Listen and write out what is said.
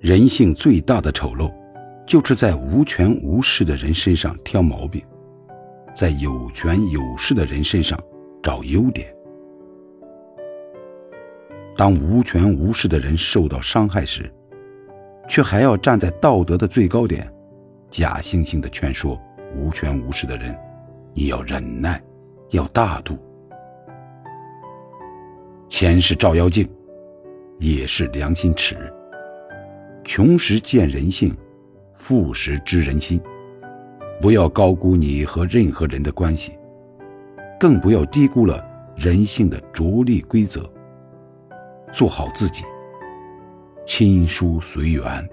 人性最大的丑陋，就是在无权无势的人身上挑毛病，在有权有势的人身上找优点。当无权无势的人受到伤害时，却还要站在道德的最高点，假惺惺的劝说无权无势的人：“你要忍耐，要大度。”钱是照妖镜，也是良心尺。穷时见人性，富时知人心。不要高估你和任何人的关系，更不要低估了人性的逐利规则。做好自己，亲疏随缘。